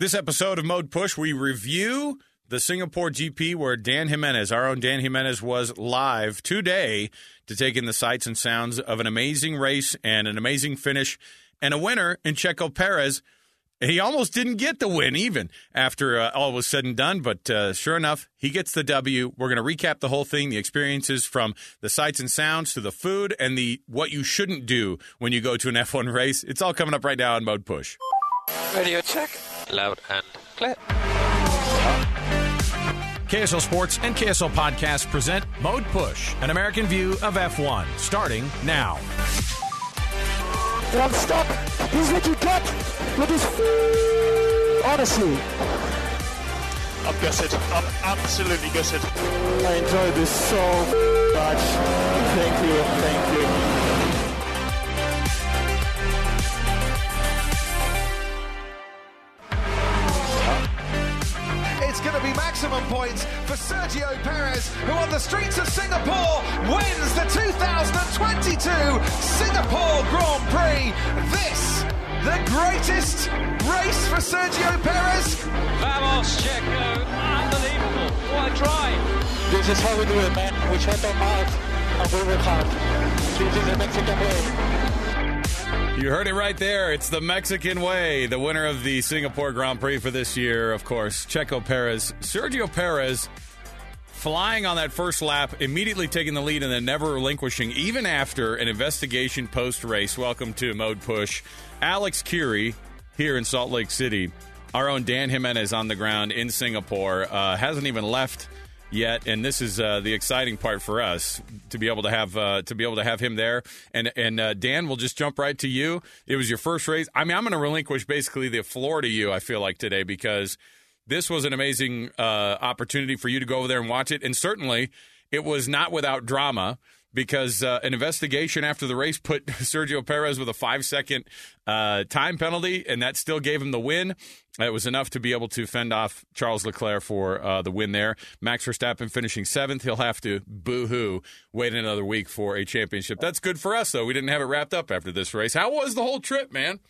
This episode of Mode Push, we review the Singapore GP where Dan Jimenez, our own Dan Jimenez, was live today to take in the sights and sounds of an amazing race and an amazing finish and a winner in Checo Perez. He almost didn't get the win even after uh, all was said and done, but uh, sure enough, he gets the W. We're going to recap the whole thing, the experiences from the sights and sounds to the food and the what you shouldn't do when you go to an F1 race. It's all coming up right now on Mode Push. Radio check. Loud and clear. KSL Sports and KSL Podcast present Mode Push, an American view of F1, starting now. And I'm stuck. He's looking gut with his. Honestly, I'm gutted. I'm absolutely gutted. I enjoyed this so much. Thank you. Thank you. Be maximum points for Sergio Perez, who on the streets of Singapore wins the 2022 Singapore Grand Prix. This, the greatest race for Sergio Perez. Vamos, Checo. Unbelievable. What a drive. This is how we do it, man. We shut our mouth and we work hard. This is the Mexican way. You heard it right there. It's the Mexican way. The winner of the Singapore Grand Prix for this year, of course, Checo Perez. Sergio Perez flying on that first lap, immediately taking the lead and then never relinquishing, even after an investigation post race. Welcome to Mode Push. Alex Kirry here in Salt Lake City. Our own Dan Jimenez on the ground in Singapore. Uh, hasn't even left yet, and this is uh, the exciting part for us to be able to have uh, to be able to have him there. And and uh, Dan, we'll just jump right to you. It was your first race. I mean, I'm going to relinquish basically the floor to you. I feel like today because this was an amazing uh, opportunity for you to go over there and watch it, and certainly it was not without drama. Because uh, an investigation after the race put Sergio Perez with a five second uh, time penalty, and that still gave him the win. It was enough to be able to fend off Charles Leclerc for uh, the win there. Max Verstappen finishing seventh. He'll have to boo hoo wait another week for a championship. That's good for us, though. We didn't have it wrapped up after this race. How was the whole trip, man?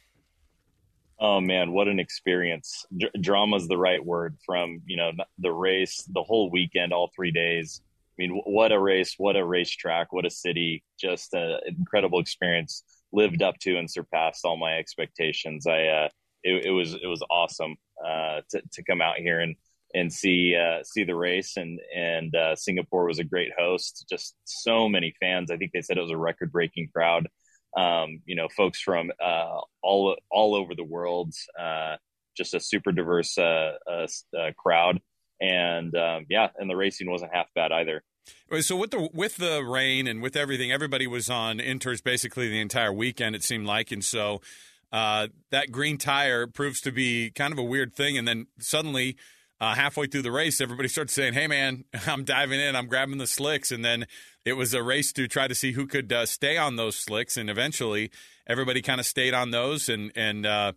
Oh man, what an experience! D- drama's the right word. From you know the race, the whole weekend, all three days. I mean, what a race! What a racetrack! What a city! Just an incredible experience. Lived up to and surpassed all my expectations. I uh, it, it was it was awesome uh, to to come out here and and see uh, see the race and and uh, Singapore was a great host. Just so many fans. I think they said it was a record breaking crowd. Um, you know, folks from uh, all all over the world. Uh, just a super diverse uh, uh, crowd, and um, yeah, and the racing wasn't half bad either. So with the with the rain and with everything, everybody was on inters basically the entire weekend. It seemed like, and so uh, that green tire proves to be kind of a weird thing. And then suddenly, uh, halfway through the race, everybody starts saying, "Hey, man, I'm diving in. I'm grabbing the slicks." And then it was a race to try to see who could uh, stay on those slicks. And eventually, everybody kind of stayed on those. And and uh,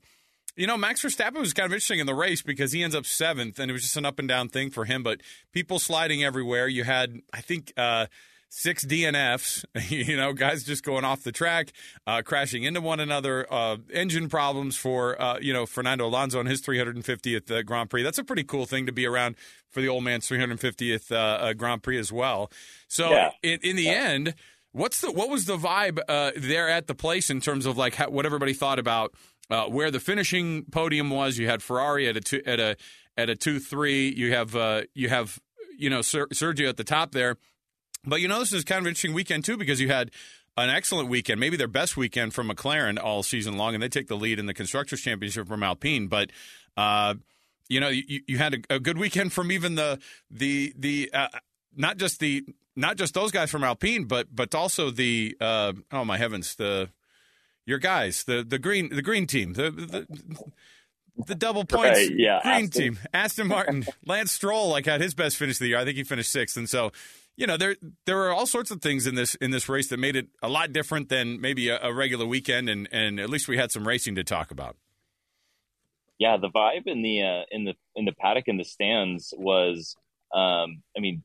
you know, Max Verstappen was kind of interesting in the race because he ends up seventh, and it was just an up and down thing for him. But people sliding everywhere. You had, I think. Uh, six DNFs, you know, guys just going off the track, uh, crashing into one another, uh, engine problems for, uh, you know, Fernando Alonso on his 350th uh, Grand Prix. That's a pretty cool thing to be around for the old man's 350th uh, uh, Grand Prix as well. So Yeah. in, in the end, what's the what was the vibe there at the place in terms of like how, what everybody thought about where the finishing podium was? You had Ferrari at a two, at a at a two three. You have you have you know Ser- Sergio at the top there. But you know, this is kind of interesting weekend too because you had an excellent weekend, maybe their best weekend from McLaren all season long, and they take the lead in the constructors championship from Alpine. But uh, you know, you, you had a, a good weekend from even the the the uh, not just the not just those guys from Alpine, but but also the uh, oh my heavens the your guys the the green the green team the, the the double points Right, yeah, green Aston. team. Aston Martin, Lance Stroll, like had his best finish of the year. I think he finished sixth, and so you know there there were all sorts of things in this in this race that made it a lot different than maybe a, a regular weekend, and and at least we had some racing to talk about. yeah, the vibe in the uh, in the in the paddock in the stands was, um, I mean,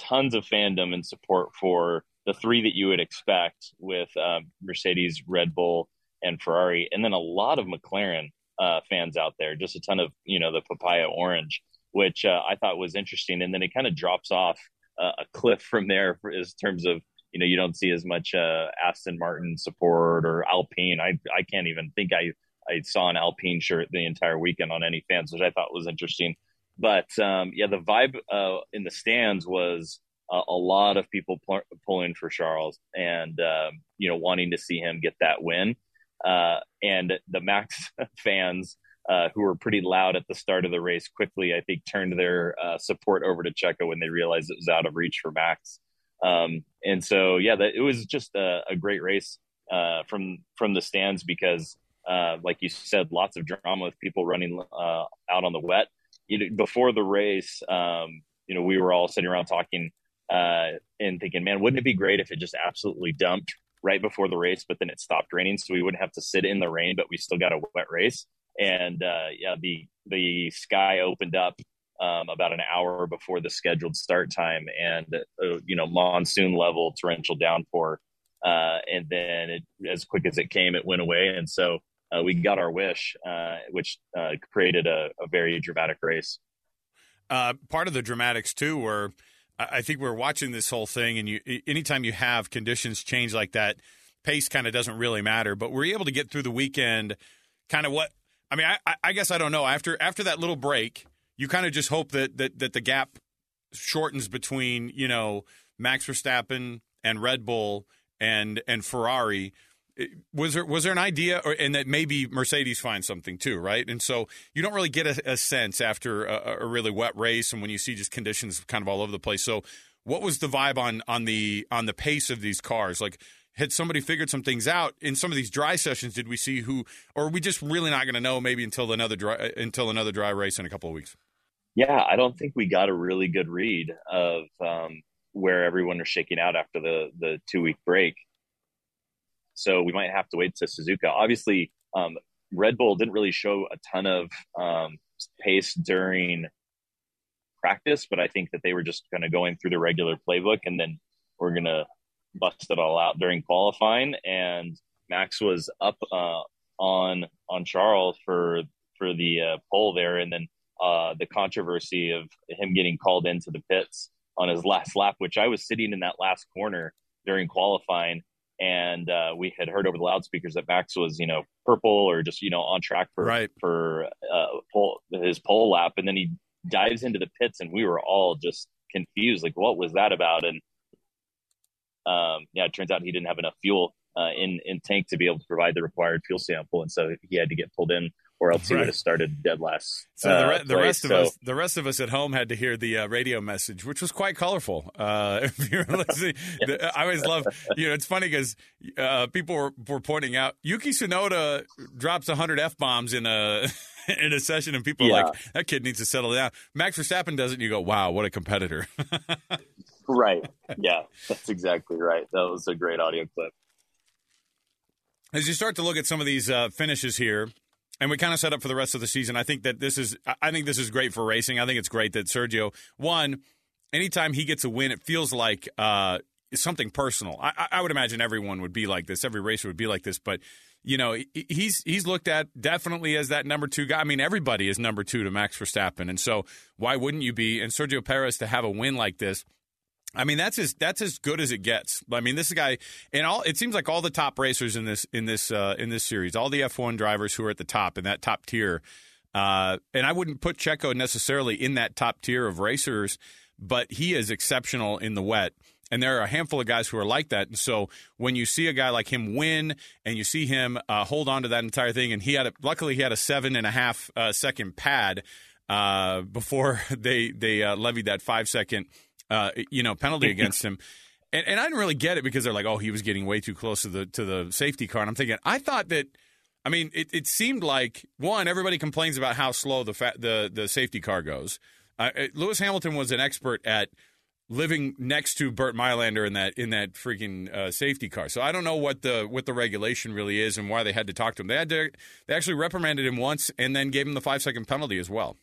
tons of fandom and support for the three that you would expect with um, Mercedes, Red Bull, and Ferrari, and then a lot of McLaren uh, fans out there. Just a ton of you know the papaya orange, which uh, I thought was interesting, and then it kind of drops off uh, a cliff from there for, in terms of you know you don't see as much uh, Aston Martin support or Alpine. I I can't even think I I saw an Alpine shirt the entire weekend on any fans, which I thought was interesting. But um, yeah, the vibe uh, in the stands was uh, a lot of people pu- pulling for Charles and um, you know wanting to see him get that win. Uh, and the Max fans uh, who were pretty loud at the start of the race quickly, I think, turned their uh, support over to Checo when they realized it was out of reach for Max. Um, and so, yeah, that, it was just a, a great race uh, from from the stands because, uh, like you said, lots of drama with people running uh, out on the wet. You know, before the race, um, you know, we were all sitting around talking uh, and thinking, man, wouldn't it be great if it just absolutely dumped right before the race, but then it stopped raining, so we wouldn't have to sit in the rain, but we still got a wet race. And uh, yeah, the the sky opened up um, about an hour before the scheduled start time, and uh, you know monsoon level torrential downpour, uh, and then it, as quick as it came, it went away, and so uh, we got our wish, uh, which uh, created a, a very dramatic race. Uh, part of the dramatics too were I think we're watching this whole thing, and you anytime you have conditions change like that, pace kind of doesn't really matter. But we're able to get through the weekend, kind of what I mean. I- I, I guess I don't know after after that little break, you kind of just hope that that that the gap shortens between you know Max Verstappen and Red Bull and and Ferrari. Was there was there an idea, or, and that maybe Mercedes finds something too, right? And so you don't really get a, a sense after a, a really wet race, and when you see just conditions kind of all over the place. So, what was the vibe on on the on the pace of these cars? Like, had somebody figured some things out in some of these dry sessions? Did we see who, or are we just really not going to know maybe until another dry until another dry race in a couple of weeks? Yeah, I don't think we got a really good read of um, where everyone is shaking out after the the two week break. So we might have to wait to Suzuka. Obviously, um, Red Bull didn't really show a ton of um, pace during practice, but I think that they were just kind of going through the regular playbook, and then we're gonna bust it all out during qualifying. And Max was up uh, on on Charles for for the uh, pole there, and then uh, the controversy of him getting called into the pits on his last lap, which I was sitting in that last corner during qualifying, and uh, we had heard over the loudspeakers that Max was, you know, purple or just you know on track for Right. for uh, pole, his pole lap, and then he dives into the pits, and we were all just confused, like what was that about? And um, yeah, it turns out he didn't have enough fuel uh, in in tank to be able to provide the required fuel sample, and so he had to get pulled in, or else he Right. would have started dead last. So the, uh, re- the rest of So- us, the rest of us at home, had to hear the uh, radio message, which was quite colorful. Uh, if you're listening, the- I always love. You know, it's funny because uh, people were, were pointing out Yuki Tsunoda drops 100 f bombs in a in a session, and people are like, "That kid needs to settle down." Max Verstappen does it, and you go, "Wow, what a competitor!" Right. Yeah, that's exactly right. That was a great audio clip. As you start to look at some of these uh, finishes here, and we kind of set up for the rest of the season, I think that this is I- think this is great for racing. I think it's great that Sergio won, anytime he gets a win, it feels like uh, something personal. I- I would imagine everyone would be like this. Every racer would be like this, but. You know, he's he's looked at definitely as that number two guy. I mean, everybody is number two to Max Verstappen, and so why wouldn't you be? And Sergio Perez to have a win like this, I mean, that's as that's as good as it gets. I mean, this guy and all it seems like all the top racers in this in this uh, in this series, all the F1 drivers who are at the top in that top tier. Uh, and I wouldn't put Checo necessarily in that top tier of racers, but he is exceptional in the wet. And there are a handful of guys who are like that. And so when you see a guy like him win and you see him uh, hold on to that entire thing, and he had a, luckily he had a seven and a half uh, second pad uh, before they they uh, levied that five second uh, you know penalty against him. And, and I didn't really get it because they're like, oh, he was getting way too close to the to the safety car. And I'm thinking, I thought that I mean, it, it seemed like one everybody complains about how slow the fa- the the safety car goes. Uh, Lewis Hamilton was an expert at living next to Bernd Mayländer in that in that freaking uh, safety car. So I don't know what the what the regulation really is and why they had to talk to him. They had to they actually reprimanded him once and then gave him the five second penalty as well.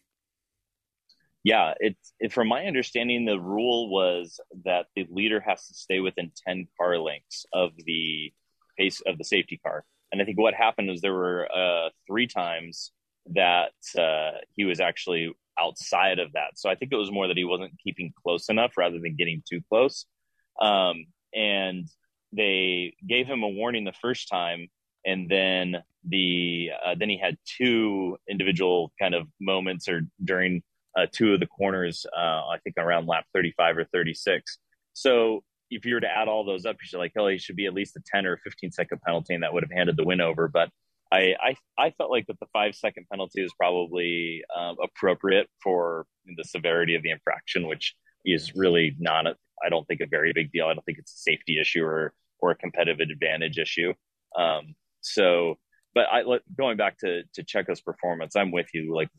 Yeah, it's it, from my understanding, the rule was that the leader has to stay within ten car lengths of the pace of the safety car. And I think what happened was there were uh, three times that uh, he was actually outside of that. So I think it was more that he wasn't keeping close enough rather than getting too close. Um, and they gave him a warning the first time, and then the uh, then he had two individual kind of moments or during uh, two of the corners. Uh, I think around lap 35 or 36. So if you were to add all those up, you're like, oh, he should be at least a 10 or 15 second penalty, and that would have handed the win over. But I, I, I felt like that the five second penalty is probably um, appropriate for the severity of the infraction, which is really not, I don't think, a very big deal. I don't think it's a safety issue or or a competitive advantage issue. Um, so, but I going back to to Checo's performance, I'm with you. Like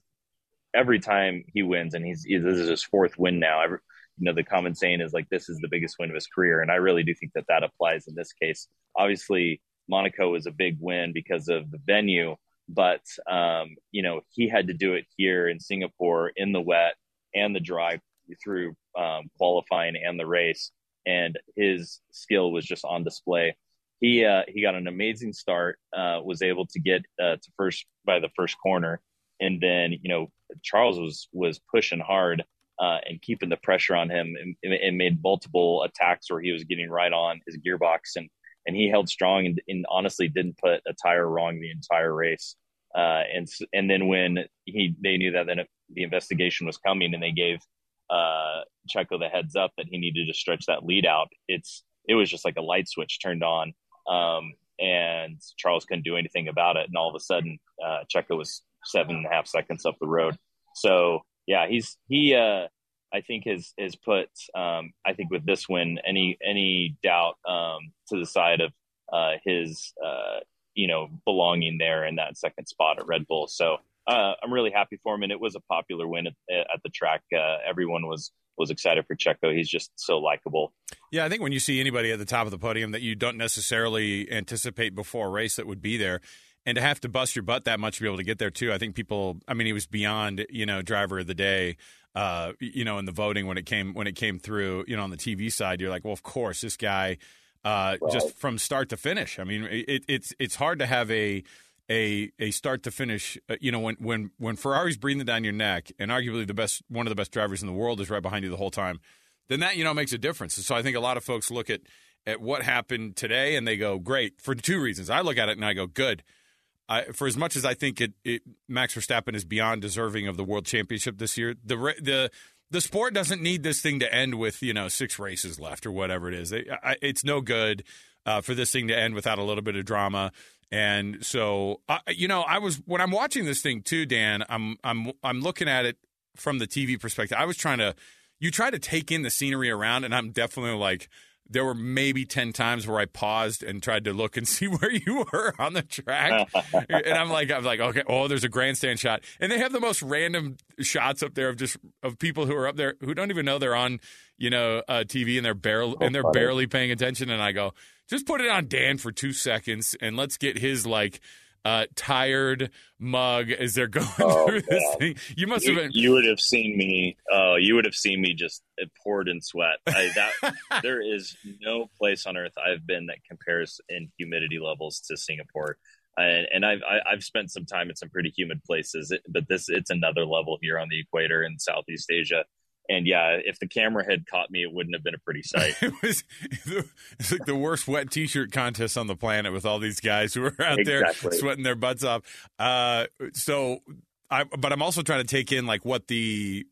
every time he wins, and he's this is his fourth win now. Every, you know, the common saying is like this is the biggest win of his career, and I really do think that that applies in this case. Obviously, Monaco was a big win because of the venue, but um, you know he had to do it here in Singapore in the wet and the dry through um, qualifying and the race, and his skill was just on display. He uh, he got an amazing start, uh, was able to get uh, to first by the first corner, and then you know Charles was was pushing hard uh, and keeping the pressure on him, and, and, made multiple attacks where he was getting right on his gearbox and and he held strong and, and honestly didn't put a tire wrong the entire race. Uh, and and then when he they knew that then the investigation was coming and they gave uh, Checo the heads up that he needed to stretch that lead out. It's it was just like a light switch turned on, um, and Charles couldn't do anything about it. And all of a sudden, uh, Checo was seven and a half seconds up the road. So yeah, he's he uh, I think has has put um, I think with this win any any doubt um, to the side of uh, his uh, you know belonging there in that second spot at Red Bull. So uh, I'm really happy for him, and it was a popular win at, at the track. Uh, everyone was was excited for Checo. He's just so likable. Yeah, I think when you see anybody at the top of the podium that you don't necessarily anticipate before a race that would be there, and to have to bust your butt that much to be able to get there too, I think people. I mean, he was beyond you know driver of the day uh, you know, in the voting when it came when it came through, you know, on the TV side, you're like, well, of course, this guy, uh, right. just from start to finish. I mean, it, it's it's hard to have a a a start to finish. Uh, you know, when when when Ferrari's breathing down your neck, and arguably the best one of the best drivers in the world is right behind you the whole time, then that you know makes a difference. so I think a lot of folks look at at what happened today and they go, great for two reasons. I look at it and I go, good I, for as much as I think it, it, Max Verstappen is beyond deserving of the world championship this year, the the the sport doesn't need this thing to end with you know six races left or whatever it is. It, I, it's no good uh, for this thing to end without a little bit of drama. And so, uh, you know, I was when I'm watching this thing too, Dan. I'm I'm I'm looking at it from the TV perspective. I was trying to you try to take in the scenery around, and I'm definitely like there were maybe 10 times where I paused and tried to look and see where you were on the track. and I'm like, I'm like, okay, oh, there's a grandstand shot. And they have the most random shots up there of just of people who are up there who don't even know they're on, you know, uh, TV and they're barely and they're barely paying attention. And I go, just put it on Dan for two seconds and let's get his like uh, tired mug as they're going oh, through this thing. You must you, have been. You would have seen me. Uh, you would have seen me just poured in sweat. I, that there is no place on earth I've been that compares in humidity levels to Singapore. And, and I've I, have i have spent some time in some pretty humid places, but this it's another level here on the equator in Southeast Asia and yeah, if the camera had caught me, it wouldn't have been a pretty sight. it was it's like the worst wet T-shirt contest on the planet with all these guys who are out exactly. there sweating their butts off. Uh, so, I but I'm also trying to take in like what the,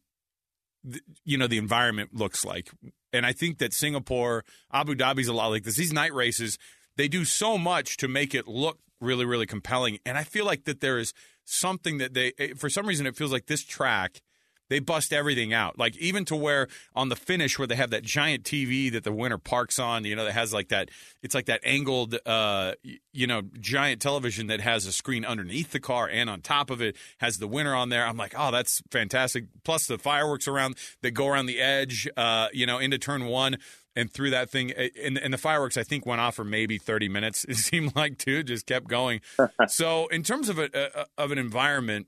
the, you know the environment looks like, and I think that Singapore, Abu Dhabi's a lot like this. These night races, they do so much to make it look really really compelling, and I feel like that there is something that they for some reason it feels like this track they bust everything out. Like even to where on the finish where they have that giant TV that the winner parks on, you know, that has like that it's like that angled uh you know, giant television that has a screen underneath the car and on top of it has the winner on there. I'm like, "Oh, that's fantastic." Plus the fireworks around that go around the edge uh, you know, into turn 1 and through that thing and, and the fireworks i think went off for maybe 30 minutes it seemed like too just kept going so in terms of a, a, of an environment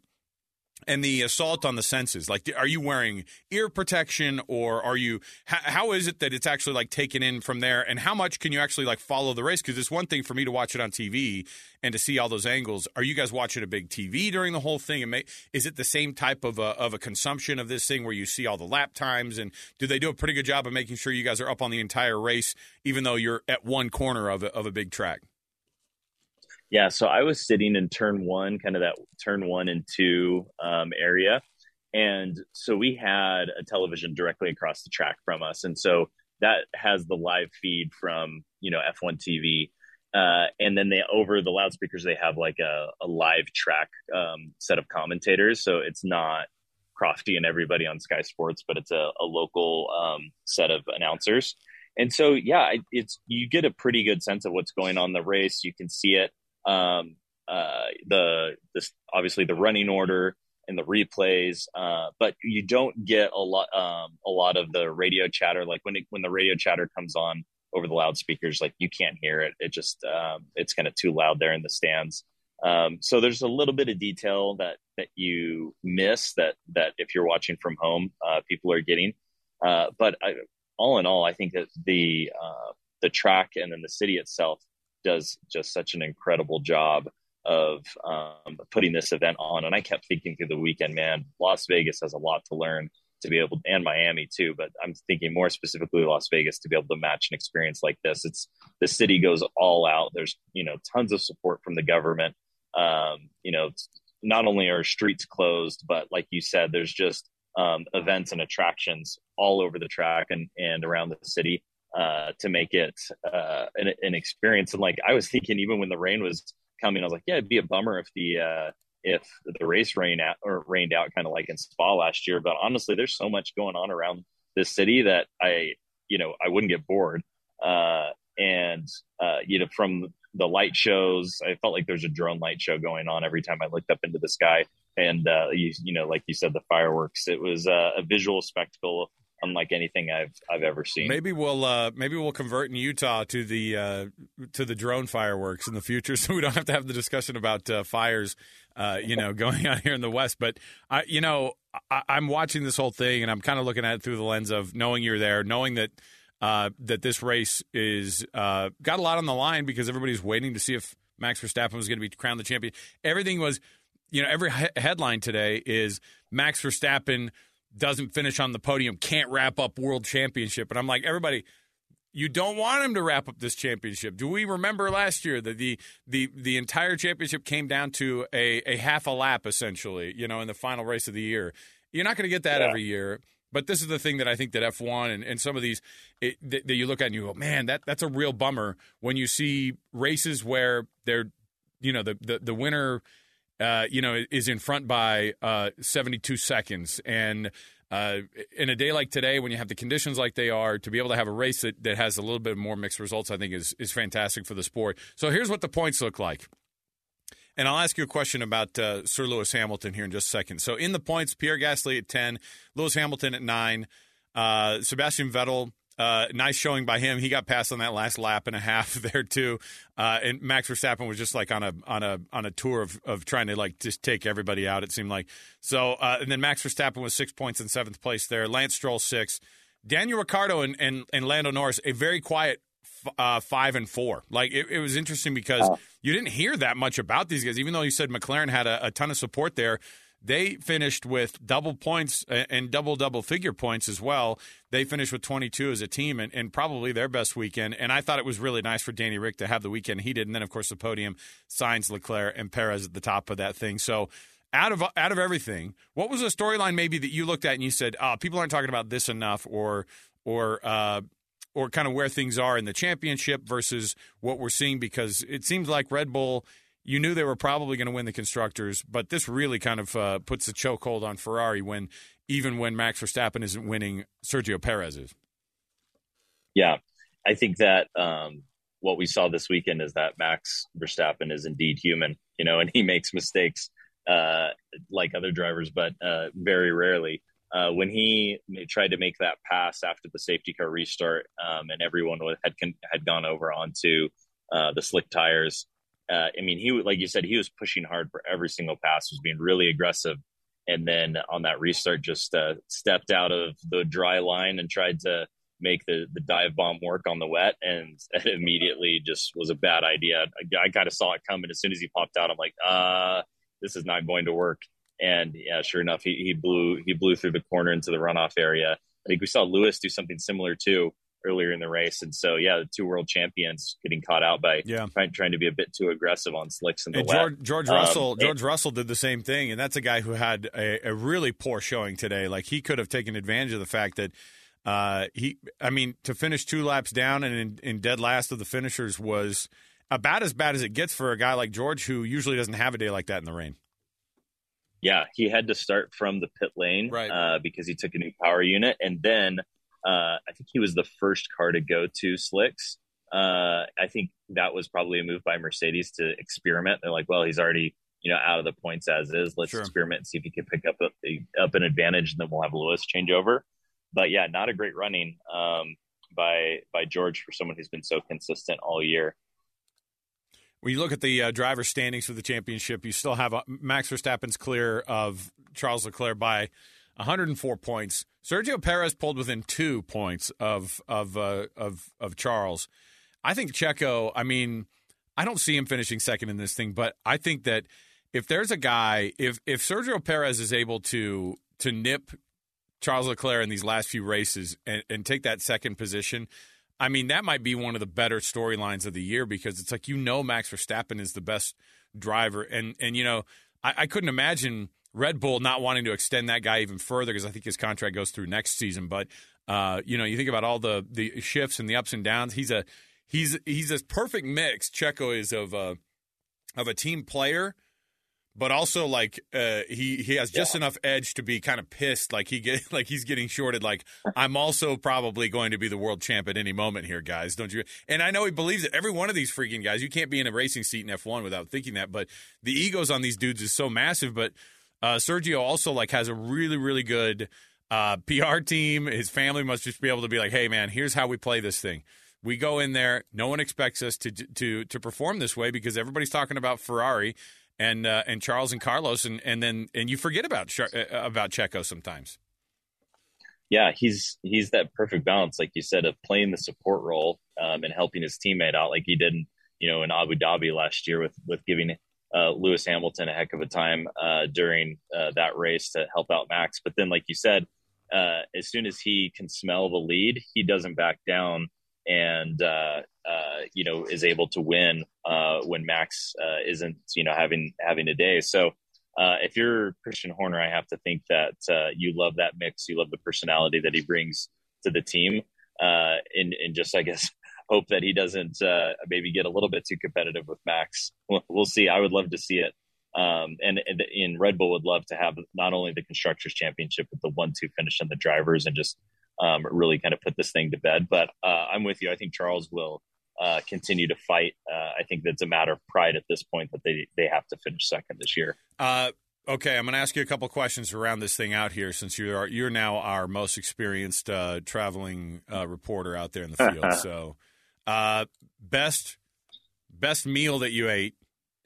and the assault on the senses. Like are you wearing ear protection or are you how, how is it that it's actually like taken in from there? And how much can you actually like follow the race? Because it's one thing for me to watch it on tv and to see all those angles. Are you guys watching a big tv during the whole thing? And may, is it the same type of a, of a consumption of this thing where you see all the lap times? And do they do a pretty good job of making sure you guys are up on the entire race even though you're at one corner of of a big track yeah, so I was sitting in turn one, kind of that turn one and two um, area. And so we had a television directly across the track from us. And so that has the live feed from, you know, F1 TV. Uh, and then they, over the loudspeakers, they have like a, a live track um, set of commentators. So it's not Crofty and everybody on Sky Sports, but it's a, a local um, set of announcers. And so, yeah, it's you get a pretty good sense of what's going on the race. You can see it um, uh, the this obviously the running order and the replays, uh, but you don't get a lot um, a lot of the radio chatter. Like when it, when the radio chatter comes on over the loudspeakers, like you can't hear it. It just um, it's kind of too loud there in the stands. Um, so there's a little bit of detail that that you miss that that if you're watching from home, uh, people are getting. Uh, but I, all in all, I think that the uh, the track and then the city itself does just such an incredible job of um, putting this event on. And I kept thinking through the weekend, man, Las Vegas has a lot to learn to be able, and Miami too. But I'm thinking more specifically Las Vegas to be able to match an experience like this. It's the city goes all out. There's you know tons of support from the government. Um, you know, not only are streets closed, but like you said, there's just um, events and attractions all over the track and and around the city uh, to make it uh, an, an, experience. And like I was thinking, even when the rain was coming, I was like, yeah, it'd be a bummer if the uh, if the race rained out or rained out, kind of like in Spa last year. But honestly, there's so much going on around this city that I, you know, I wouldn't get bored. Uh, and uh, you know, from the light shows, I felt like there's a drone light show going on every time I looked up into the sky. And uh, you, you know, like you said, the fireworks. It was a visual spectacle unlike anything I've I've ever seen. Maybe we'll uh, maybe we'll convert in Utah to the uh, to the drone fireworks in the future, so we don't have to have the discussion about uh, fires, uh, you know, going on here in the West. But I, you know, I, am watching this whole thing, and I'm kind of looking at it through the lens of knowing you're there, knowing that. Uh, that this race is uh, got a lot on the line because everybody's waiting to see if Max Verstappen was going to be crowned the champion. Everything was, you know, every he- headline today is Max Verstappen doesn't finish on the podium, can't wrap up world championship. And I'm like, everybody, you don't want him to wrap up this championship. Do we remember last year that the the the entire championship came down to a, a half a lap essentially, you know, in the final race of the year? You're not going to get that yeah. every year. But this is the thing that I think that F1 and, and some of these it, that, that you look at and you go, man, that that's a real bummer when you see races where they're, you know, the the, the winner uh, you know, is in front by uh, 72 seconds. And uh, in a day like today, when you have the conditions like they are, to be able to have a race that, that has a little bit more mixed results, I think is, is fantastic for the sport. So here's what the points look like. And I'll ask you a question about uh, Sir Lewis Hamilton here in just a second. So in the points, Pierre Gasly at 10, Lewis Hamilton at 9, uh, Sebastian Vettel uh, nice showing by him. He got passed on that last lap and a half there too. Uh, and Max Verstappen was just like on a on a on a tour of, of trying to like just take everybody out. It seemed like so. Uh, and then Max Verstappen was six points in seventh place there. Lance Stroll six. Daniel Ricciardo and, and, and Lando Norris a very quiet uh, five and four. Like it, it was interesting because oh. you didn't hear that much about these guys, even though you said McLaren had a, a ton of support there. They finished with double points and double double figure points as well. They finished with 22 as a team and, and, probably their best weekend. And I thought it was really nice for Danny Rick to have the weekend he did. And then, of course, the podium Sainz Leclerc and Perez at the top of that thing. So out of out of everything, what was a storyline maybe that you looked at and you said, oh, people aren't talking about this enough or or uh, or kind of where things are in the championship versus what we're seeing because it seems like Red Bull you knew they were probably going to win the constructors, but this really kind of uh, puts a chokehold on Ferrari when even when Max Verstappen isn't winning, Sergio Perez is. Yeah, I think that um, what we saw this weekend is that Max Verstappen is indeed human, you know, and he makes mistakes uh, like other drivers, but uh, very rarely. Uh, when he tried to make that pass after the safety car restart, um, and everyone had had gone over onto uh, the slick tires, uh, I mean, he like you said, he was pushing hard for every single pass, was being really aggressive, and then on that restart, just uh, stepped out of the dry line and tried to make the the dive bomb work on the wet, and immediately just was a bad idea. I, I kind of saw it coming as soon as he popped out. I'm like, uh, this is not going to work. And yeah, sure enough, he, he blew he blew through the corner into the runoff area. I think we saw Lewis do something similar too earlier in the race. And so, yeah, the two world champions getting caught out by yeah. trying, trying to be a bit too aggressive on slicks in the and. George, George um, Russell, George Russell did the same thing, and that's a guy who had a, a, really poor showing today. Like he could have taken advantage of the fact that uh, he, I mean, to finish two laps down and in, in dead last of the finishers was about as bad as it gets for a guy like George, who usually doesn't have a day like that in the rain. Yeah, he had to start from the pit lane right. uh, because he took a new power unit, and then uh, I think he was the first car to go to slicks. Uh, I think that was probably a move by Mercedes to experiment. They're like, well, he's already you know out of the points as is. Let's sure. experiment and see if he can pick up a, up an advantage, and then we'll have Lewis change over. But yeah, not a great running um, by by George for someone who's been so consistent all year. When you look at the uh, driver standings for the championship, you still have uh, Max Verstappen's clear of Charles Leclerc by 104 points. Sergio Perez pulled within two points of of uh, of of Charles. I think Checo. I mean, I don't see him finishing second in this thing, but I think that if there's a guy, if if Sergio Perez is able to to nip Charles Leclerc in these last few races and, and take that second position, I mean, that might be one of the better storylines of the year because it's like you know Max Verstappen is the best driver, and and you know I, I couldn't imagine Red Bull not wanting to extend that guy even further because I think his contract goes through next season. But uh, you know, you think about all the the shifts and the ups and downs. He's a he's he's a perfect mix. Checo is of a of a team player, but also like uh, he he has just yeah. enough edge to be kind of pissed, like he get like he's getting shorted. Like I'm also probably going to be the world champ at any moment here, guys. Don't you? And I know he believes it. Every one of these freaking guys, you can't be in a racing seat in F1 without thinking that. But the egos on these dudes is so massive. But uh, Sergio also like has a really really good uh, PR team. His family must just be able to be like, hey man, here's how we play this thing. We go in there. No one expects us to to to perform this way because everybody's talking about Ferrari and uh, and Charles and Carlos, and and then and you forget about uh, about Checo sometimes. Yeah, he's he's that perfect balance, like you said, of playing the support role um, and helping his teammate out, like he did, in, you know, in Abu Dhabi last year with with giving uh, Lewis Hamilton a heck of a time uh, during uh, that race to help out Max. But then, like you said, uh, as soon as he can smell the lead, he doesn't back down and uh, you know is able to win when Max isn't you know having having a day. So. if you're Christian Horner, I have to think that you love that mix. You love the personality that he brings to the team, and, and just I guess hope that he doesn't uh, maybe get a little bit too competitive with Max. We'll, we'll see. I would love to see it. Um, and, and in Red Bull would love to have not only the constructors championship, but the one-two finish on the drivers and just um, really kind of put this thing to bed. But uh, I'm with you. I think Charles will uh, continue to fight. Uh, I think that's a matter of pride at this point that they they have to finish second this year. Uh, okay, I'm going to ask you a couple questions around this thing out here, since you are you're now our most experienced uh, traveling uh, reporter out there in the field. so. Uh, best best meal that you ate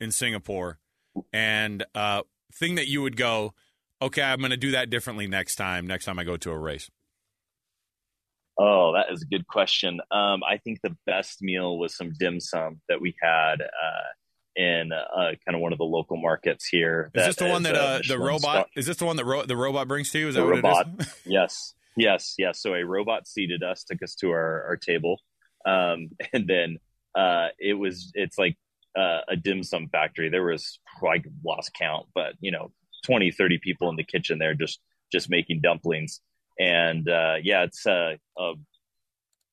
in Singapore, and uh, thing that you would go, okay, I'm going to do that differently next time. Next time I go to a race. Oh, that is a good question. Um, I think the best meal was some dim sum that we had uh, in uh, kind of one of the local markets here. Is this the one that uh, the robot? Star- is this the one that ro- the robot brings to you? Is the that robot? yes, yes, yes. So a robot seated us, took us to our, our table, um, and then uh, it was it's like uh, a dim sum factory. There was I lost count, but you know, 20, 30 people in the kitchen there just just making dumplings. And uh, yeah, it's uh,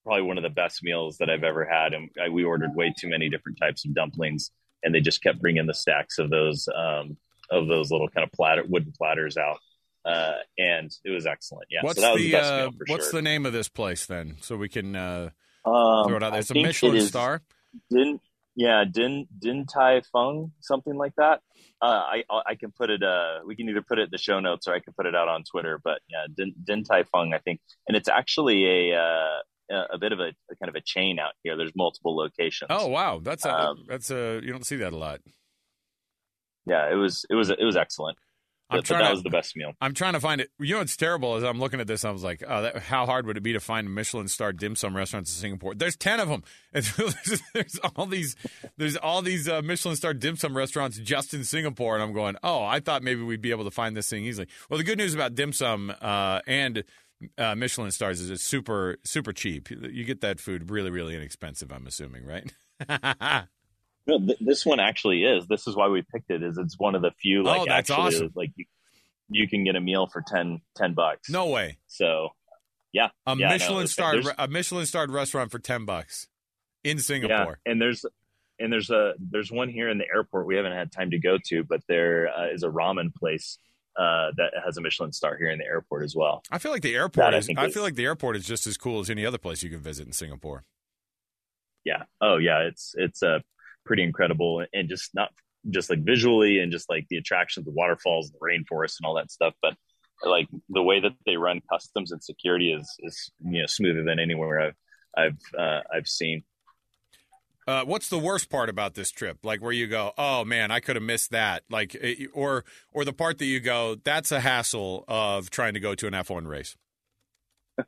probably one of the best meals that I've ever had. And I, we ordered way too many different types of dumplings and they just kept bringing the stacks of those um, of those little kind of platter wooden platters out, uh, and it was excellent. Yeah, what's so that was the, the, best uh, meal for what's sure. the name of this place then, so we can uh, Um, throw it out there? It's a Michelin it star. Din, yeah, Din Din Tai Fung, something like that. Uh, I I can put it. Uh, we can either put it in the show notes or I can put it out on Twitter. But yeah, Din, Din Tai Fung, I think, and it's actually a uh, a bit of a, a kind of a chain out here. There's multiple locations. Oh wow, that's a Um, that's a you don't see that a lot. yeah, it was it was it was excellent. I'm But, but trying that to- was the best meal. I'm trying to find it. You know it's terrible As I'm looking at this. I was like, oh, that, how hard would it be to find Michelin star dim sum restaurants in Singapore? There's ten of them. There's, there's all these there's all these uh, Michelin star dim sum restaurants just in Singapore, and I'm going, oh, I thought maybe we'd be able to find this thing easily. Well, the good news about dim sum uh, and uh, Michelin stars is it's super super cheap. You get that food really really inexpensive. I'm assuming, right? No, th- this one actually is. This is why we picked it. Is it's one of the few like Oh, that's actually awesome. like you, you can get a meal for 10, 10 bucks. no way. So yeah, A Yeah, Michelin starred a Michelin starred restaurant for ten bucks in Singapore. Yeah, and there's and there's a there's one here in the airport we haven't had time to go to, but there uh, is a ramen place uh, that has a Michelin star here in the airport as well. I feel like the airport That I is. I is- feel like the airport is just as cool as any other place you can visit in Singapore. Yeah. Oh yeah, it's it's uh, pretty incredible and just not just like visually and just like the attractions, the waterfalls, the rainforest, and all that stuff, but like the way that they run customs and security is is you know smoother than anywhere I've I've uh, I've seen. Uh, what's the worst part about this trip? Like where you go, oh man, I could have missed that. Like, or or the part that you go, that's a hassle of trying to go to an F1 race.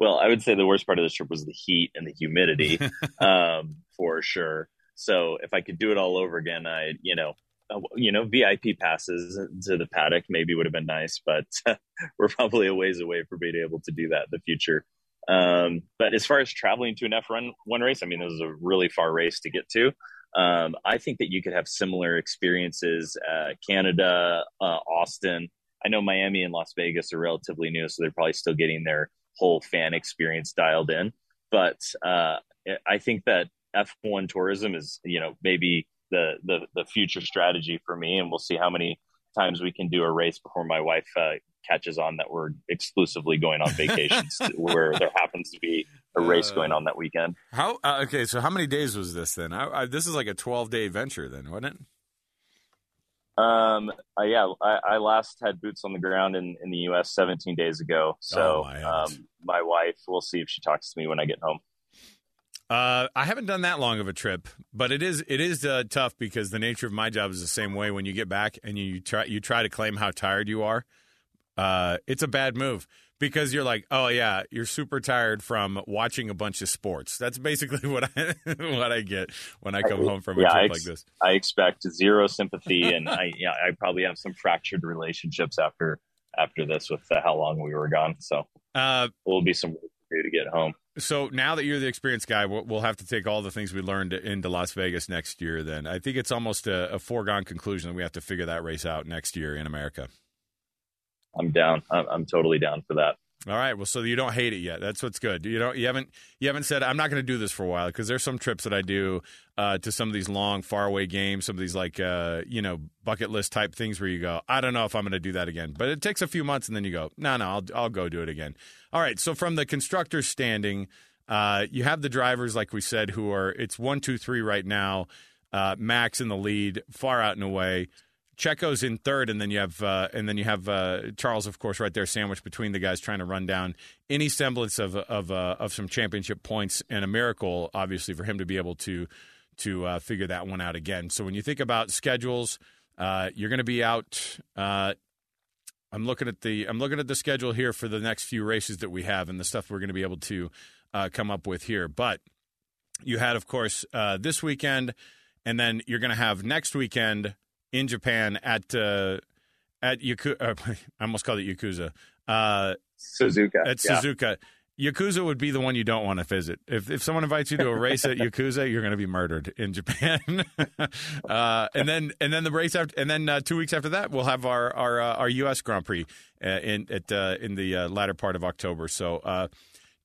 Well, I would say the worst part of this trip was the heat and the humidity, um, for sure. So if I could do it all over again, I, you know, uh, you know, VIP passes to the paddock maybe would have been nice, but we're probably a ways away from being able to do that in the future. Um, but as far as traveling to an F1 one race, I mean, this is a really far race to get to. Um, I think that you could have similar experiences, uh, Canada, uh, Austin. I know Miami and Las Vegas are relatively new, so they're probably still getting their whole fan experience dialed in. But uh, I think that F1 tourism is, you know, maybe the, the the future strategy for me, and we'll see how many times we can do a race before my wife uh, catches on that we're exclusively going on vacations where there happens to be a race Uh, going on that weekend. How? Uh, okay, so how many days was this then? I, I, this is like a 12 day venture then, wasn't it? Um, uh, yeah, I, I last had boots on the ground in, in the U.S. 17 days ago. So, Oh, my um, my wife, we'll see if she talks to me when I get home. Uh, I haven't done that long of a trip, but it is it is uh, tough because the nature of my job is the same way. When you get back and you try you try to claim how tired you are, uh, it's a bad move because you're like, oh yeah, you're super tired from watching a bunch of sports. That's basically what I what I get when I come home from a yeah, I trip ex- like this. I expect zero sympathy, and I, yeah, I probably have some fractured relationships after after this with how long we were gone. So, Uh, will be some work to do to get home. So now that you're the experienced guy, we'll, have to take all the things we learned into Las Vegas next year. Then I think it's almost a, a foregone conclusion that we have to figure that race out next year in America. I'm down. I'm, I'm totally down for that. All right. Well, so you don't hate it yet. That's what's good. You don't. You haven't. You haven't said I'm not going to do this for a while because there's some trips that I do uh, to some of these long, faraway games. Some of these like uh, you know bucket list type things where you go, I don't know if I'm going to do that again. But it takes a few months and then you go, no, no, I'll I'll go do it again. All right. So from the constructor standing, uh, you have the drivers like we said who are it's one, two, three right now. Uh, Max in the lead, far out and away. Checo's in third, and then you have uh, and then you have uh, Charles, of course, right there, sandwiched between the guys, trying to run down any semblance of of uh, of some championship points, and a miracle, obviously, for him to be able to to uh, figure that one out again. So when you think about schedules, uh, you're going to be out. Uh, I'm looking at the I'm looking at the schedule here for the next few races that we have, and the stuff we're going to be able to come up with here. But you had, of course, this weekend, and then you're going to have next weekend in Japan at uh, at Yaku- uh, I almost called it Yakuza. Uh, Suzuka. at yeah. Suzuka. Yakuza would be the one you don't want to visit. If if someone invites you to a race at Yakuza, you're going to be murdered in Japan. uh, and then and then the race after, and then uh, two weeks after that, we'll have our our uh, our U.S. Grand Prix uh, in at uh, in the uh, latter part of October. So. Uh,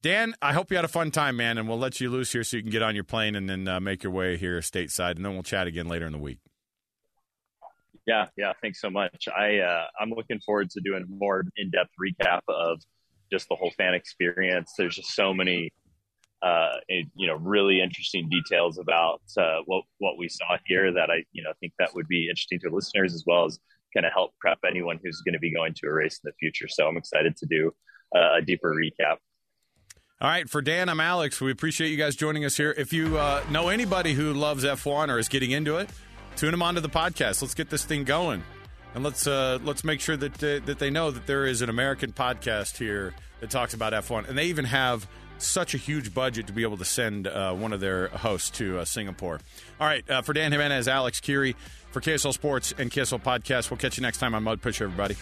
Dan, I hope you had a fun time, man, and we'll let you loose here so you can get on your plane and then uh, make your way here stateside, and then we'll chat again later in the week. Yeah, yeah. Thanks so much. I uh, I'm looking forward to doing a more in depth recap of just the whole fan experience. There's just so many, uh, you know, really interesting details about uh, what what we saw here that I you know think that would be interesting to listeners as well as kind of help prep anyone who's going to be going to a race in the future. So I'm excited to do uh, a deeper recap. All right, for Dan, I'm Alex. We appreciate you guys joining us here. If you uh, know anybody who loves F1 or is getting into it, tune them onto the podcast. Let's get this thing going, and let's uh, let's make sure that uh, that they know that there is an American podcast here that talks about F1, and they even have such a huge budget to be able to send uh, one of their hosts to uh, Singapore. All right, uh, for Dan Jimenez, Alex Kirry, for KSL Sports and KSL Podcast, we'll catch you next time on Mode Push, everybody.